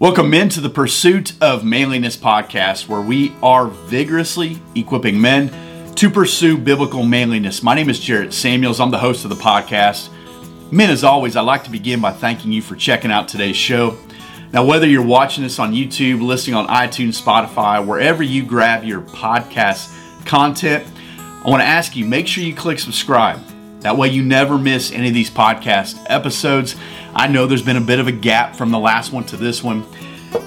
Welcome into the Pursuit of Manliness podcast, where we are vigorously equipping men to pursue biblical manliness. My name is Jarrett Samuels. I'm the host of the podcast. Men, as always, I'd like to begin by thanking you for checking out today's show. Now, whether you're watching this on YouTube, listening on iTunes, Spotify, wherever you grab your podcast content, I want to ask you make sure you click subscribe. That way, you never miss any of these podcast episodes. I know there's been a bit of a gap from the last one to this one.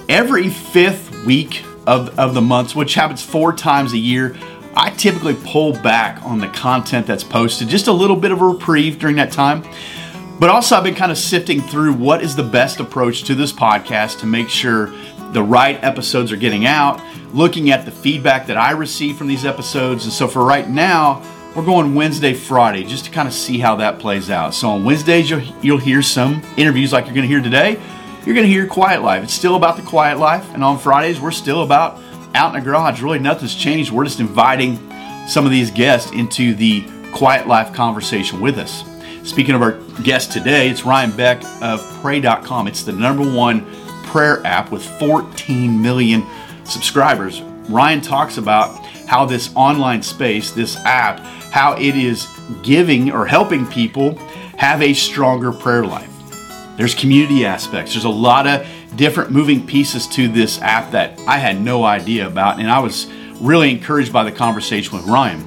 Every fifth week of, of the months, which happens four times a year, I typically pull back on the content that's posted, just a little bit of a reprieve during that time. But also, I've been kind of sifting through what is the best approach to this podcast to make sure the right episodes are getting out, looking at the feedback that I receive from these episodes. And so, for right now, we're going Wednesday, Friday, just to kind of see how that plays out. So on Wednesdays, you'll, you'll hear some interviews like you're going to hear today. You're going to hear Quiet Life. It's still about the quiet life. And on Fridays, we're still about out in the garage. Really, nothing's changed. We're just inviting some of these guests into the Quiet Life conversation with us. Speaking of our guest today, it's Ryan Beck of Pray.com. It's the number one prayer app with 14 million subscribers. Ryan talks about how this online space, this app, how it is giving or helping people have a stronger prayer life. There's community aspects. There's a lot of different moving pieces to this app that I had no idea about, and I was really encouraged by the conversation with Ryan.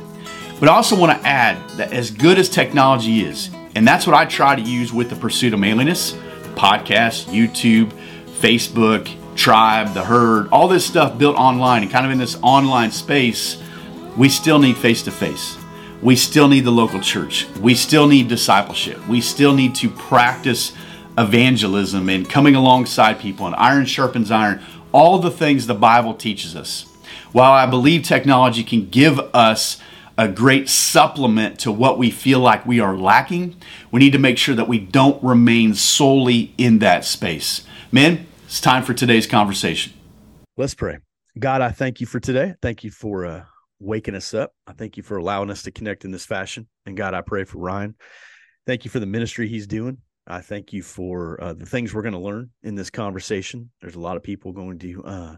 But I also want to add that as good as technology is, and that's what I try to use with the pursuit of manliness podcast, YouTube, Facebook, tribe, the herd, all this stuff built online and kind of in this online space, we still need face to face. We still need the local church. We still need discipleship. We still need to practice evangelism and coming alongside people and iron sharpens iron, all the things the Bible teaches us. While I believe technology can give us a great supplement to what we feel like we are lacking, we need to make sure that we don't remain solely in that space. Men, it's time for today's conversation. Let's pray. God, I thank you for today. Thank you for uh, waking us up. I thank you for allowing us to connect in this fashion. And God, I pray for Ryan. Thank you for the ministry he's doing. I thank you for uh, the things we're going to learn in this conversation. There's a lot of people going to uh,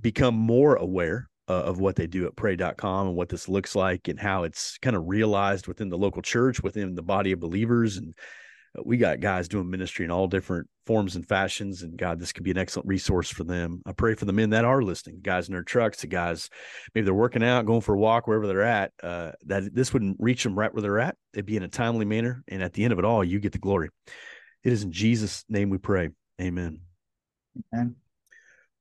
become more aware uh, of what they do at pray.com and what this looks like and how it's kind of realized within the local church, within the body of believers, and we got guys doing ministry in all different forms and fashions and god this could be an excellent resource for them. I pray for the men that are listening guys in their trucks the guys maybe they're working out going for a walk wherever they're at uh, that this wouldn't reach them right where they're at. It'd be in a timely manner and at the end of it all you get the glory. It is in jesus name we pray. Amen. Amen.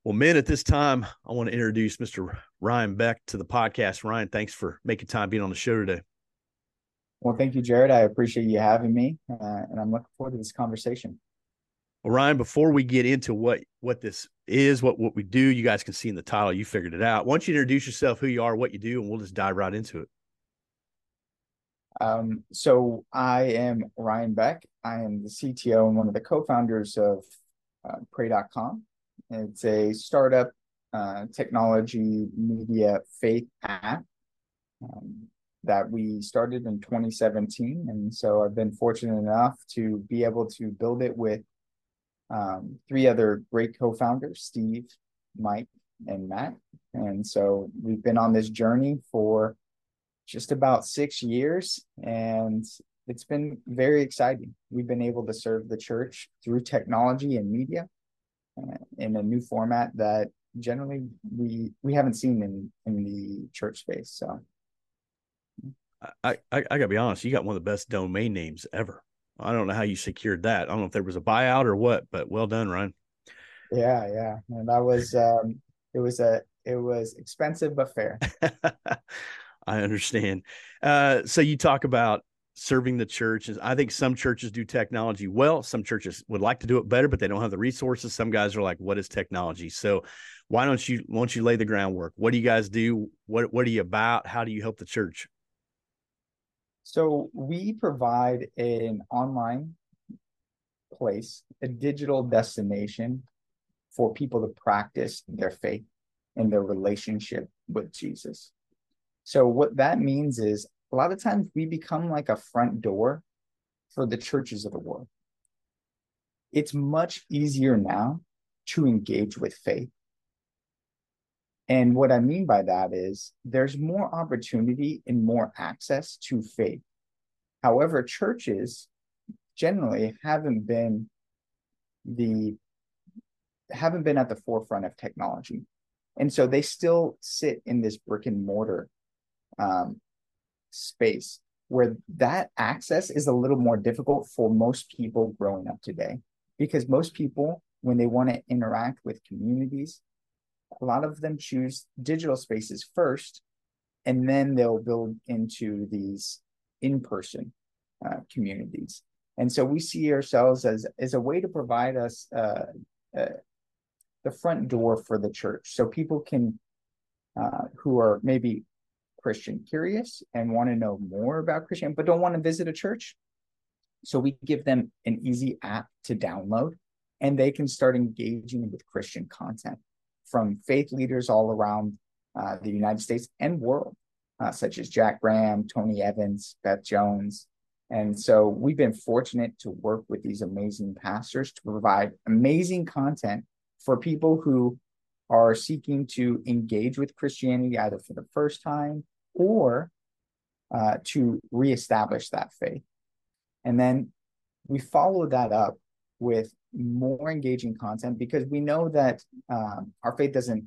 Well men at this time i want to introduce mr ryan beck to the podcast. Ryan thanks for making time being on the show today well, thank you, Jarrett. I appreciate you having me, uh, and I'm looking forward to this conversation. Well, Ryan, before we get into what what this is, what what we do, you guys can see in the title, you figured it out. Why don't you introduce yourself, who you are, what you do, and we'll just dive right into it. Um, so I am Ryan Beck. I am the CTO and one of the co-founders of uh, Pray.com. It's a startup uh, technology media faith app. Um, that we started in 2017. And so I've been fortunate enough to be able to build it with um, three other great co founders Steve, Mike, and Matt. And so we've been on this journey for just about six years. And it's been very exciting. We've been able to serve the church through technology and media uh, in a new format that generally we we haven't seen in in the church space. So I, I, I gotta be honest, you got one of the best domain names ever. I don't know how you secured that. I don't know if there was a buyout or what, but well done, Ryan. Yeah, yeah. And that was um it was a it was expensive but fair. I understand. Uh so you talk about serving the church. I think some churches do technology well. Some churches would like to do it better, but they don't have the resources. Some guys are like, what is technology? So why don't you why don't you lay the groundwork? What do you guys do? What what are you about? How do you help the church? So we provide an online place, a digital destination for people to practice their faith and their relationship with Jesus. So what that means is a lot of times we become like a front door for the churches of the world. It's much easier now to engage with faith. And what I mean by that is there's more opportunity and more access to faith. However, churches generally haven't been the haven't been at the forefront of technology. And so they still sit in this brick and mortar um, space where that access is a little more difficult for most people growing up today. Because most people, when they want to interact with communities, a lot of them choose digital spaces first, and then they'll build into these in person uh, communities. And so we see ourselves as, as a way to provide us uh, uh, the front door for the church. So people can, uh, who are maybe Christian curious and want to know more about Christian, but don't want to visit a church. So we give them an easy app to download and they can start engaging with Christian content from faith leaders all around uh, the United States and world, uh, such as Jack Graham, Tony Evans, Beth Jones. And so we've been fortunate to work with these amazing pastors to provide amazing content for people who are seeking to engage with Christianity either for the first time or uh, to reestablish that faith. And then we follow that up with more engaging content because we know that um, our faith doesn't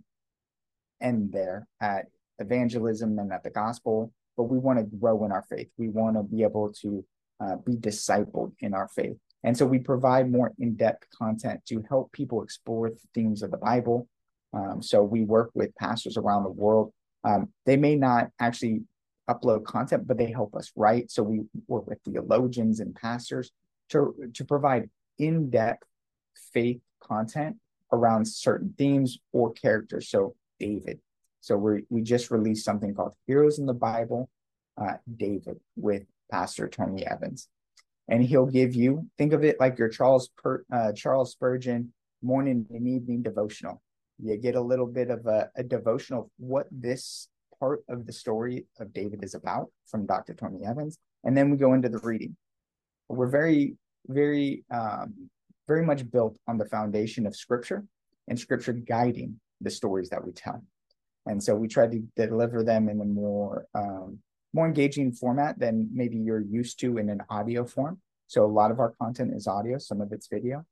end there at evangelism and at the gospel, but we want to grow in our faith. We want to be able to uh, be discipled in our faith. And so we provide more in depth content to help people explore the themes of the Bible. Um, so we work with pastors around the world. Um, they may not actually upload content, but they help us write. So we work with theologians and pastors to, to provide in depth faith content around certain themes or characters. So David. So we we just released something called Heroes in the Bible, uh, David with Pastor Tony Evans, and he'll give you think of it like your Charles per, uh, Charles Spurgeon morning and evening devotional. You get a little bit of a, a devotional what this part of the story of David is about from Dr. Tony Evans, and then we go into the reading. We're very very um, very much built on the foundation of scripture and scripture guiding the stories that we tell. And so we try to deliver them in a more um, more engaging format than maybe you're used to in an audio form. So a lot of our content is audio, some of it's video.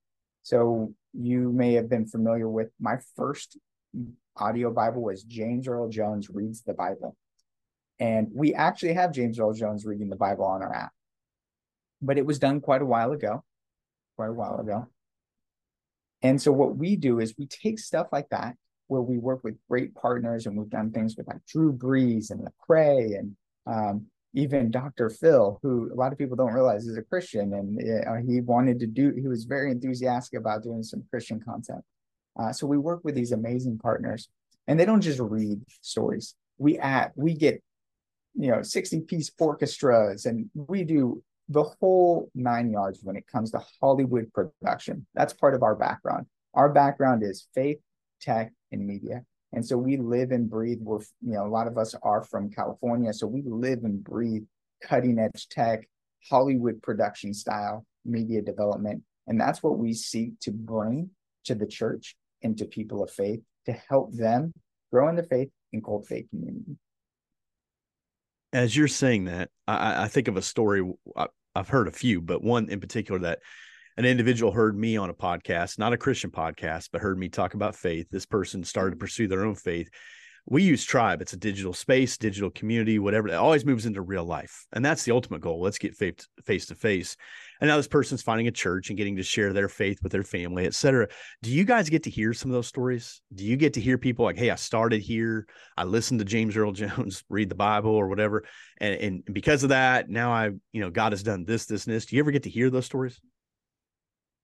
So you may have been familiar with my first audio Bible was James Earl Jones reads the Bible. And we actually have James Earl Jones reading the Bible on our app. But it was done quite a while ago quite a while ago. And so what we do is we take stuff like that where we work with great partners and we've done things with like Drew Brees and Lecrae and um, even Dr. Phil, who a lot of people don't realize is a Christian, and uh, he wanted to do. He was very enthusiastic about doing some Christian content. Uh, so we work with these amazing partners, and they don't just read stories. We add, we get, you know, sixty piece orchestras, and we do the whole nine yards when it comes to Hollywood production. That's part of our background. Our background is faith, tech, and media. And so we live and breathe. We're, you know, a lot of us are from California. So we live and breathe cutting edge tech, Hollywood production style media development. And that's what we seek to bring to the church and to people of faith to help them grow in the faith and cultivate community as you're saying that, I, I think of a story. Uh, I've heard a few, but one in particular that an individual heard me on a podcast, not a Christian podcast, but heard me talk about faith. This person started to pursue their own faith. We use Tribe. It's a digital space, digital community, whatever. It always moves into real life. And that's the ultimate goal. Let's get face to face. And now this person's finding a church and getting to share their faith with their family, et cetera. Do you guys get to hear some of those stories? Do you get to hear people like, hey, I started here, I listened to James Earl Jones read the Bible or whatever. And, and because of that, now I, you know, God has done this, this, and this. Do you ever get to hear those stories?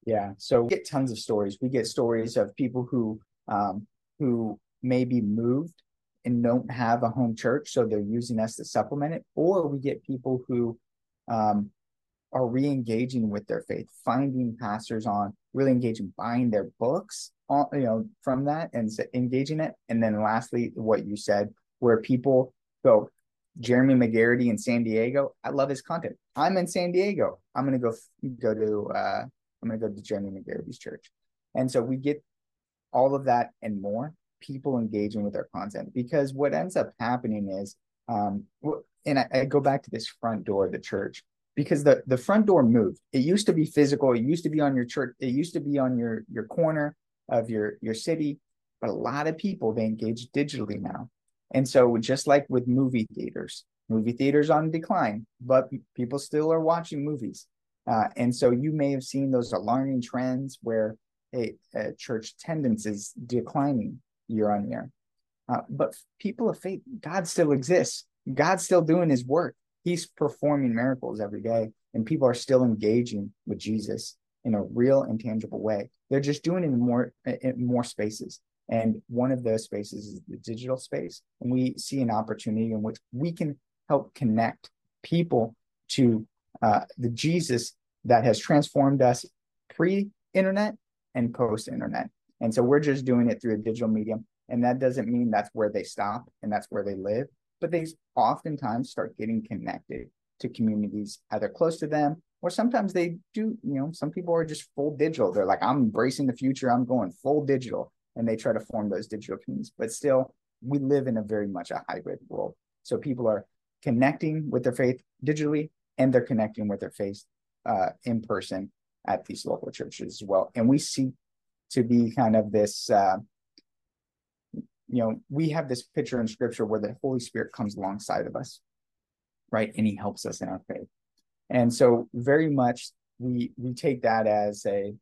Yeah. So we get tons of stories. We get stories of people who um who may be moved and don't have a home church, so they're using us to supplement it, or we get people who um are re-engaging with their faith, finding pastors on, really engaging, buying their books, on, you know, from that and engaging it. And then lastly, what you said, where people go, Jeremy McGarity in San Diego, I love his content. I'm in San Diego. I'm gonna go go to uh, I'm gonna go to Jeremy McGarity's church, and so we get all of that and more, people engaging with their content. Because what ends up happening is, um, and I, I go back to this front door of the church because the the front door moved. It used to be physical. It used to be on your church. It used to be on your your corner of your your city. But a lot of people they engage digitally now, and so just like with movie theaters, movie theaters on decline, but people still are watching movies. Uh, and so you may have seen those alarming trends where a, a church attendance is declining year on year. Uh, but people of faith, God still exists. God's still doing his work. He's performing miracles every day, and people are still engaging with Jesus in a real and tangible way. They're just doing it in more in more spaces. And one of those spaces is the digital space. And we see an opportunity in which we can help connect people to uh, the Jesus that has transformed us pre internet and post internet. And so we're just doing it through a digital medium. And that doesn't mean that's where they stop and that's where they live, but they oftentimes start getting connected to communities either close to them or sometimes they do, you know, some people are just full digital. They're like, I'm embracing the future, I'm going full digital. And they try to form those digital communities. But still, we live in a very much a hybrid world. So people are connecting with their faith digitally and they're connecting with their faith uh, in person at these local churches as well. And we seek to be kind of this, uh, you know, we have this picture in scripture where the Holy Spirit comes alongside of us, right? And he helps us in our faith. And so very much we we take that as a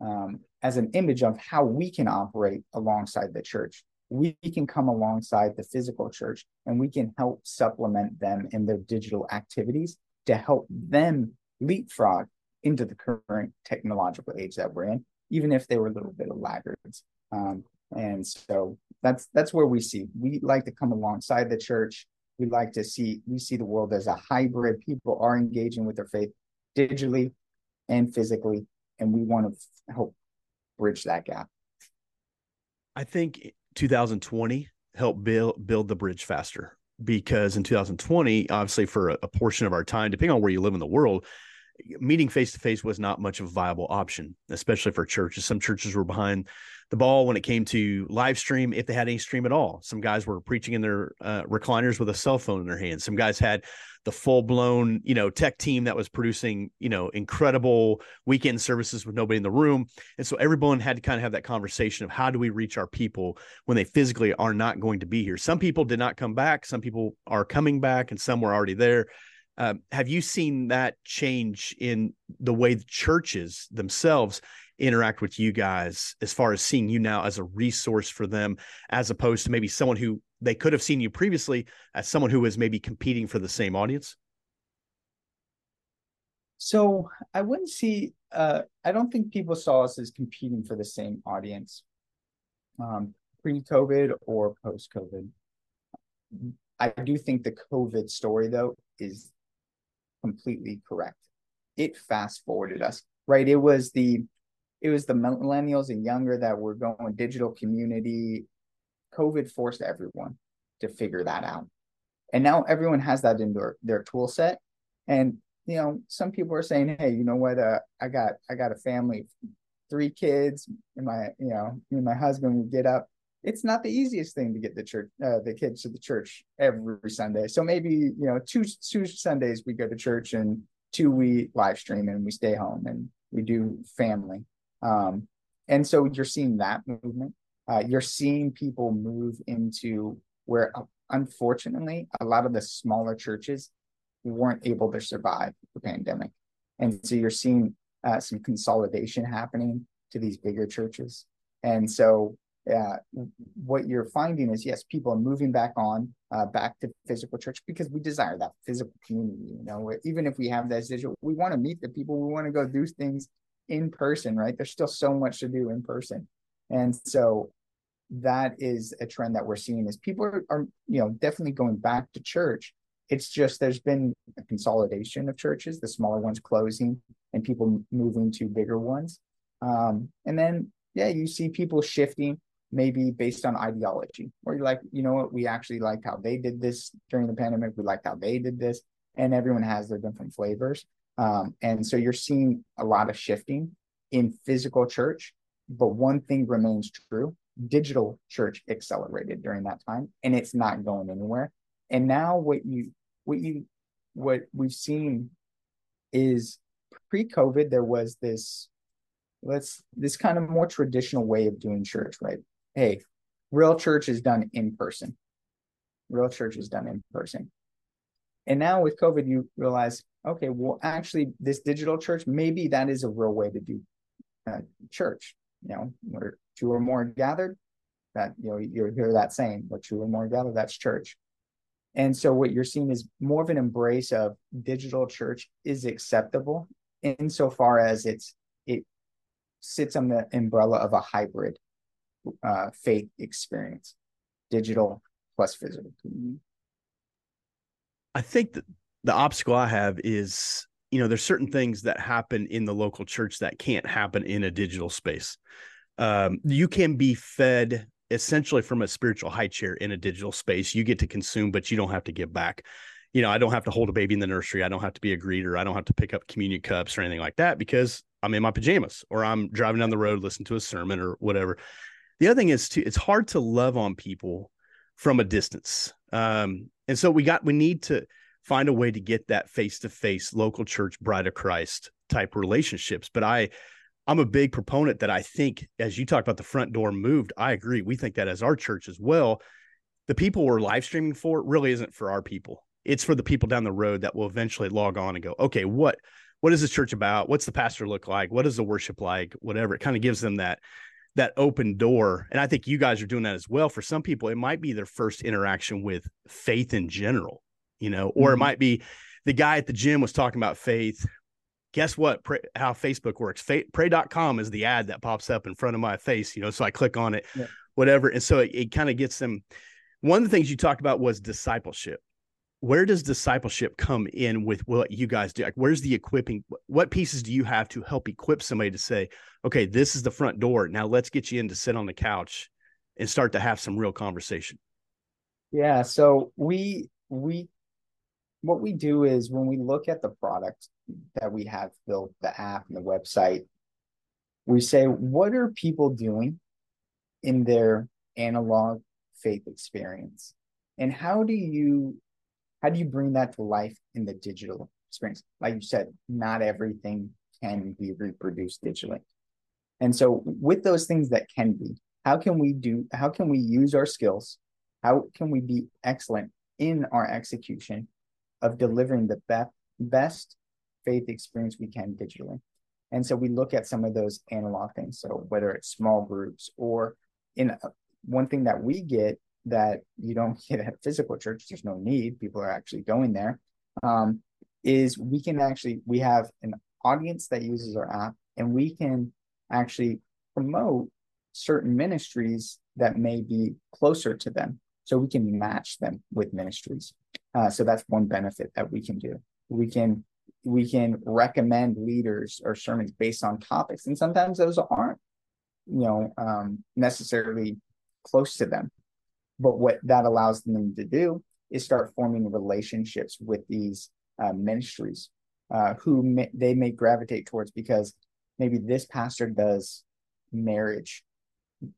um, as an image of how we can operate alongside the church. We can come alongside the physical church and we can help supplement them in their digital activities to help them leapfrog into the current technological age that we're in, even if they were a little bit of laggards. Um, and so that's that's where we see we like to come alongside the church. We like to see we see the world as a hybrid. People are engaging with their faith digitally and physically, and we want to help bridge that gap. I think 2020 helped build build the bridge faster because in 2020, obviously for a, a portion of our time, depending on where you live in the world, meeting face to face was not much of a viable option, especially for churches. Some churches were behind the ball when it came to live stream, if they had any stream at all. Some guys were preaching in their uh, recliners with a cell phone in their hands. Some guys had the full blown, you know, tech team that was producing, you know, incredible weekend services with nobody in the room. And so everyone had to kind of have that conversation of how do we reach our people when they physically are not going to be here. Some people did not come back. Some people are coming back, and some were already there. Um, have you seen that change in the way the churches themselves interact with you guys as far as seeing you now as a resource for them as opposed to maybe someone who they could have seen you previously as someone who was maybe competing for the same audience? So i wouldn't see uh, i don't think people saw us as competing for the same audience um, pre-covid or post-covid. I do think the covid story though is completely correct it fast forwarded us right it was the it was the millennials and younger that were going digital community. COVID forced everyone to figure that out. And now everyone has that in their, their tool set. And you know, some people are saying, hey, you know what, uh, I got I got a family, three kids, and my, you know, me and my husband we get up. It's not the easiest thing to get the church uh, the kids to the church every Sunday. So maybe, you know, two two Sundays we go to church and two we live stream and we stay home and we do family. Um, and so you're seeing that movement. Uh, you're seeing people move into where, uh, unfortunately, a lot of the smaller churches weren't able to survive the pandemic. And so you're seeing uh, some consolidation happening to these bigger churches. And so uh, what you're finding is yes, people are moving back on uh, back to physical church because we desire that physical community. You know, even if we have that digital, we want to meet the people. We want to go do things in person, right? There's still so much to do in person. And so that is a trend that we're seeing is people are, are you know, definitely going back to church. It's just there's been a consolidation of churches, the smaller ones closing and people moving to bigger ones. Um, and then, yeah, you see people shifting maybe based on ideology, where you're like, you know what, we actually liked how they did this during the pandemic. We liked how they did this. And everyone has their different flavors. Um, and so you're seeing a lot of shifting in physical church but one thing remains true digital church accelerated during that time and it's not going anywhere and now what you what you what we've seen is pre-covid there was this let's this kind of more traditional way of doing church right hey real church is done in person. Real church is done in person. And now with covid you realize okay well actually this digital church maybe that is a real way to do uh, church you know where two or more gathered that you know you hear that saying where two or more gathered that's church. And so what you're seeing is more of an embrace of digital church is acceptable insofar as it's it sits on the umbrella of a hybrid uh, faith experience, digital plus physical. I think that the obstacle I have is, you know, there's certain things that happen in the local church that can't happen in a digital space. Um, you can be fed essentially from a spiritual high chair in a digital space. You get to consume, but you don't have to give back. You know, I don't have to hold a baby in the nursery. I don't have to be a greeter. I don't have to pick up communion cups or anything like that because I'm in my pajamas or I'm driving down the road, listening to a sermon or whatever. The other thing is too, it's hard to love on people from a distance. Um, and so we got we need to find a way to get that face to face local church bride of Christ type relationships. But I I'm a big proponent that I think, as you talked about the front door moved, I agree. We think that as our church as well. The people we're live streaming for really isn't for our people. It's for the people down the road that will eventually log on and go, okay, what what is this church about? What's the pastor look like? What is the worship like? Whatever. It kind of gives them that that open door. And I think you guys are doing that as well. For some people, it might be their first interaction with faith in general, you know, or mm-hmm. it might be the guy at the gym was talking about faith guess what? Pray, how Facebook works. Fa- pray.com is the ad that pops up in front of my face, you know, so I click on it, yeah. whatever. And so it, it kind of gets them. One of the things you talked about was discipleship. Where does discipleship come in with what you guys do? Like, where's the equipping? What pieces do you have to help equip somebody to say, okay, this is the front door. Now let's get you in to sit on the couch and start to have some real conversation? Yeah. So we, we what we do is when we look at the product that we have built, the app and the website, we say, what are people doing in their analog faith experience? And how do you how do you bring that to life in the digital experience? Like you said, not everything can be reproduced digitally. And so with those things that can be, how can we do how can we use our skills? How can we be excellent in our execution of delivering the be- best faith experience we can digitally. And so we look at some of those analog things. So whether it's small groups or in a, one thing that we get that you don't get at physical church, there's no need. People are actually going there. Um, is we can actually we have an audience that uses our app, and we can actually promote certain ministries that may be closer to them, so we can match them with ministries. Uh, so that's one benefit that we can do. We can we can recommend leaders or sermons based on topics, and sometimes those aren't, you know, um, necessarily close to them. But what that allows them to do is start forming relationships with these uh, ministries uh, who may, they may gravitate towards because maybe this pastor does marriage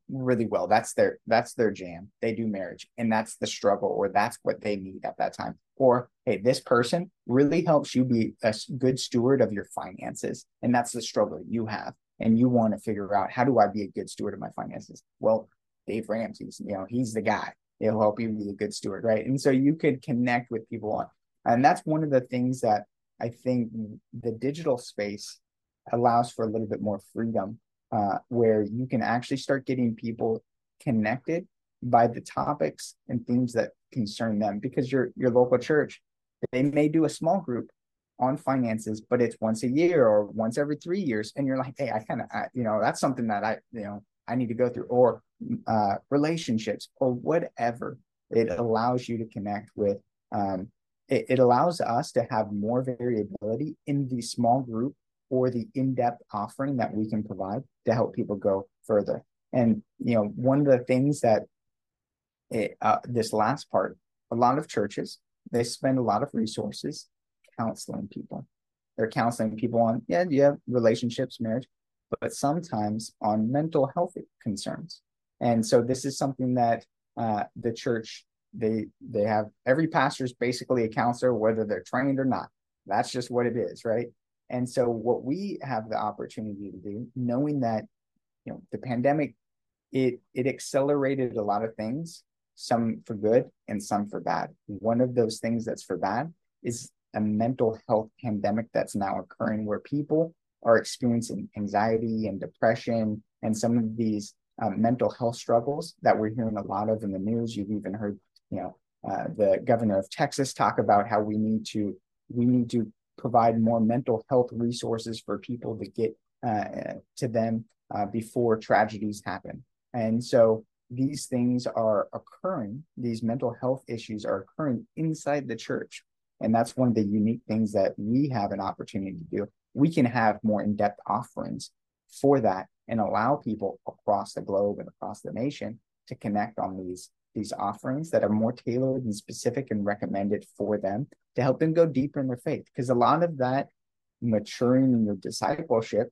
really well. That's their that's their jam. They do marriage and that's the struggle or that's what they need at that time. Or hey, this person really helps you be a good steward of your finances and that's the struggle you have and you want to figure out how do I be a good steward of my finances? Well, Dave Ramsey's, you know, he's the guy. He'll help you be a good steward, right? And so you could connect with people on and that's one of the things that I think the digital space allows for a little bit more freedom uh, where you can actually start getting people connected by the topics and themes that concern them because your your local church they may do a small group on finances but it's once a year or once every three years and you're like hey i kind of you know that's something that i you know i need to go through or uh, relationships or whatever it allows you to connect with um, it, it allows us to have more variability in the small group or the in-depth offering that we can provide to help people go further. And you know, one of the things that it, uh, this last part, a lot of churches they spend a lot of resources counseling people. They're counseling people on yeah, yeah, relationships, marriage, but sometimes on mental health concerns. And so this is something that uh, the church they they have every pastor is basically a counselor, whether they're trained or not. That's just what it is, right? And so what we have the opportunity to do, knowing that you know the pandemic, it it accelerated a lot of things, some for good and some for bad. One of those things that's for bad is a mental health pandemic that's now occurring where people are experiencing anxiety and depression and some of these um, mental health struggles that we're hearing a lot of in the news. You've even heard, you know, uh, the governor of Texas talk about how we need to we need to provide more mental health resources for people to get uh, to them uh, before tragedies happen. And so these things are occurring. These mental health issues are occurring inside the church. And that's one of the unique things that we have an opportunity to do. We can have more in depth offerings for that and allow people across the globe and across the nation to connect on these these offerings that are more tailored and specific and recommended for them to help them go deeper in their faith. Because a lot of that maturing in your discipleship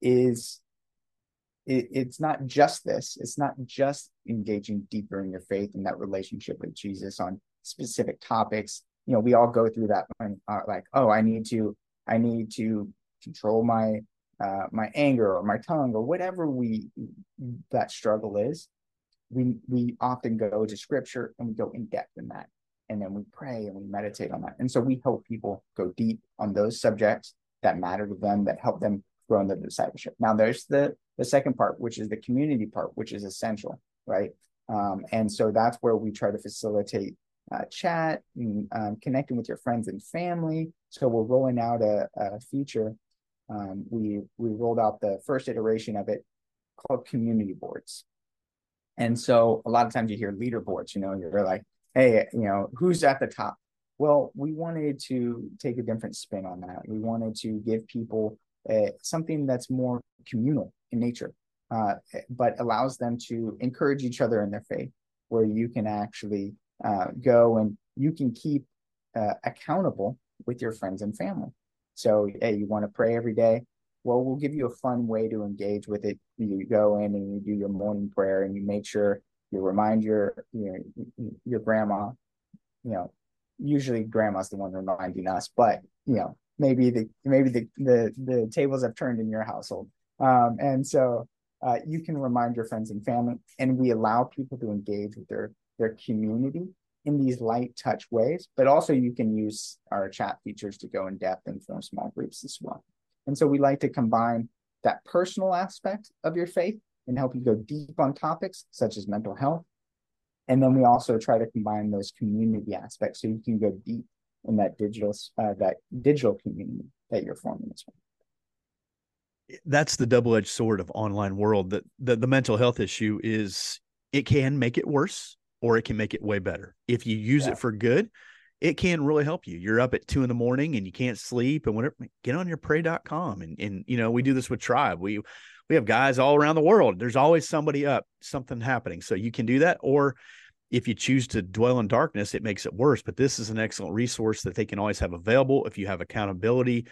is it, it's not just this. It's not just engaging deeper in your faith and that relationship with jesus on specific topics. You know we all go through that when uh, like oh i need to i need to control my uh, my anger or my tongue or whatever we that struggle is we we often go to scripture and we go in depth in that. And then we pray and we meditate on that. And so we help people go deep on those subjects that matter to them that help them grow in their discipleship. Now there's the the second part which is the community part which is essential right? Um, and so that's where we try to facilitate uh, chat and um, connecting with your friends and family so we're rolling out a, a feature um, we we rolled out the first iteration of it called community boards. And so a lot of times you hear leaderboards, you know, you're like, hey, you know, who's at the top? Well, we wanted to take a different spin on that. We wanted to give people uh, something that's more communal in nature, uh, but allows them to encourage each other in their faith, where you can actually uh, go and you can keep uh, accountable with your friends and family. So, hey, you want to pray every day? Well, we'll give you a fun way to engage with it. You go in and you do your morning prayer, and you make sure you remind your your your grandma. You know, usually grandma's the one reminding us, but you know, maybe the maybe the the the tables have turned in your household, um, and so uh, you can remind your friends and family, and we allow people to engage with their their community in these light touch ways, but also you can use our chat features to go in depth and form small groups as well. And so we like to combine that personal aspect of your faith and help you go deep on topics such as mental health. And then we also try to combine those community aspects so you can go deep in that digital uh, that digital community that you're forming as well that's the double-edged sword of online world that the, the mental health issue is it can make it worse or it can make it way better. If you use yeah. it for good, it can really help you. You're up at two in the morning and you can't sleep and whatever, get on your pray.com. And, and, you know, we do this with tribe. We, we have guys all around the world. There's always somebody up, something happening. So you can do that. Or if you choose to dwell in darkness, it makes it worse. But this is an excellent resource that they can always have available. If you have accountability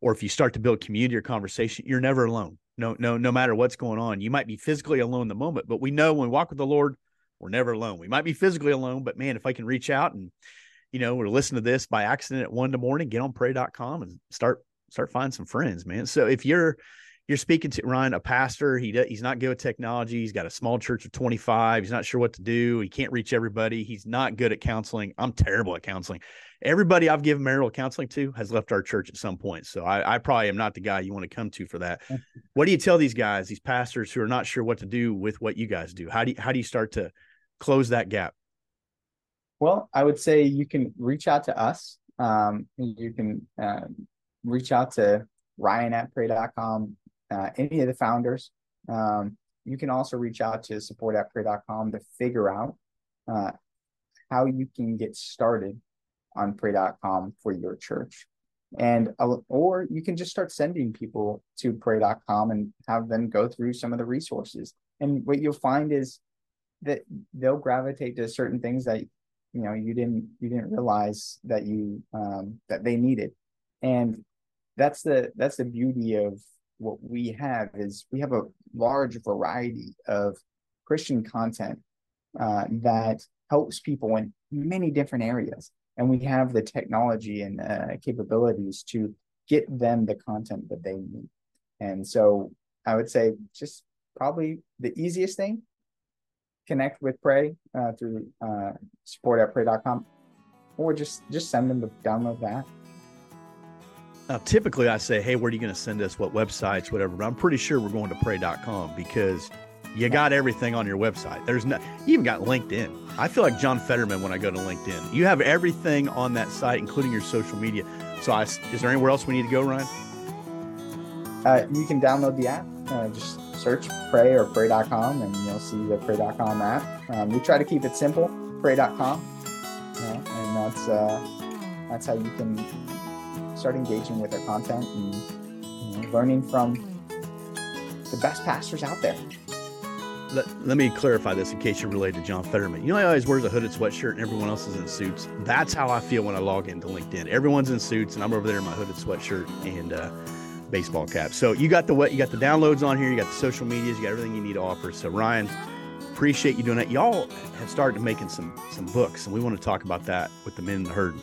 or if you start to build community or conversation, you're never alone. No, no, no matter what's going on. You might be physically alone in the moment, but we know when we walk with the Lord, we're never alone. We might be physically alone, but man, if I can reach out and, you know, or listen to this by accident at one in the morning, get on pray.com and start, start finding some friends, man. So if you're, you're speaking to Ryan, a pastor. He he's not good with technology. He's got a small church of 25. He's not sure what to do. He can't reach everybody. He's not good at counseling. I'm terrible at counseling. Everybody I've given marital counseling to has left our church at some point. So I, I probably am not the guy you want to come to for that. what do you tell these guys, these pastors who are not sure what to do with what you guys do? How do you, how do you start to close that gap? Well, I would say you can reach out to us. Um, you can uh, reach out to Ryan at pray.com, uh, any of the founders. Um, you can also reach out to support at pray.com to figure out uh, how you can get started on pray.com for your church. And uh, or you can just start sending people to pray.com and have them go through some of the resources. And what you'll find is that they'll gravitate to certain things that you know you didn't you didn't realize that you um, that they needed and that's the that's the beauty of what we have is we have a large variety of Christian content uh, that helps people in many different areas. And we have the technology and uh, capabilities to get them the content that they need. And so I would say just probably the easiest thing connect with Pray uh, through uh, support at pray.com or just just send them to download that. Now, typically I say, hey, where are you going to send us? What websites, whatever. But I'm pretty sure we're going to pray.com because you got everything on your website. There's no, you even got LinkedIn. I feel like John Fetterman when I go to LinkedIn. You have everything on that site, including your social media. So, I, is there anywhere else we need to go, Ryan? Uh, you can download the app. Uh, just search pray or pray.com and you'll see the pray.com app. Um, we try to keep it simple, pray.com. You and that's uh, that's how you can start engaging with our content and you know, learning from the best pastors out there. Let, let, me clarify this in case you're related to John Fetterman. You know, he always wears a hooded sweatshirt and everyone else is in suits. That's how I feel when I log into LinkedIn. Everyone's in suits and I'm over there in my hooded sweatshirt and uh, baseball cap. So you got the what you got the downloads on here, you got the social medias, you got everything you need to offer. So Ryan, appreciate you doing that. Y'all have started making some some books, and we want to talk about that with the men in the herd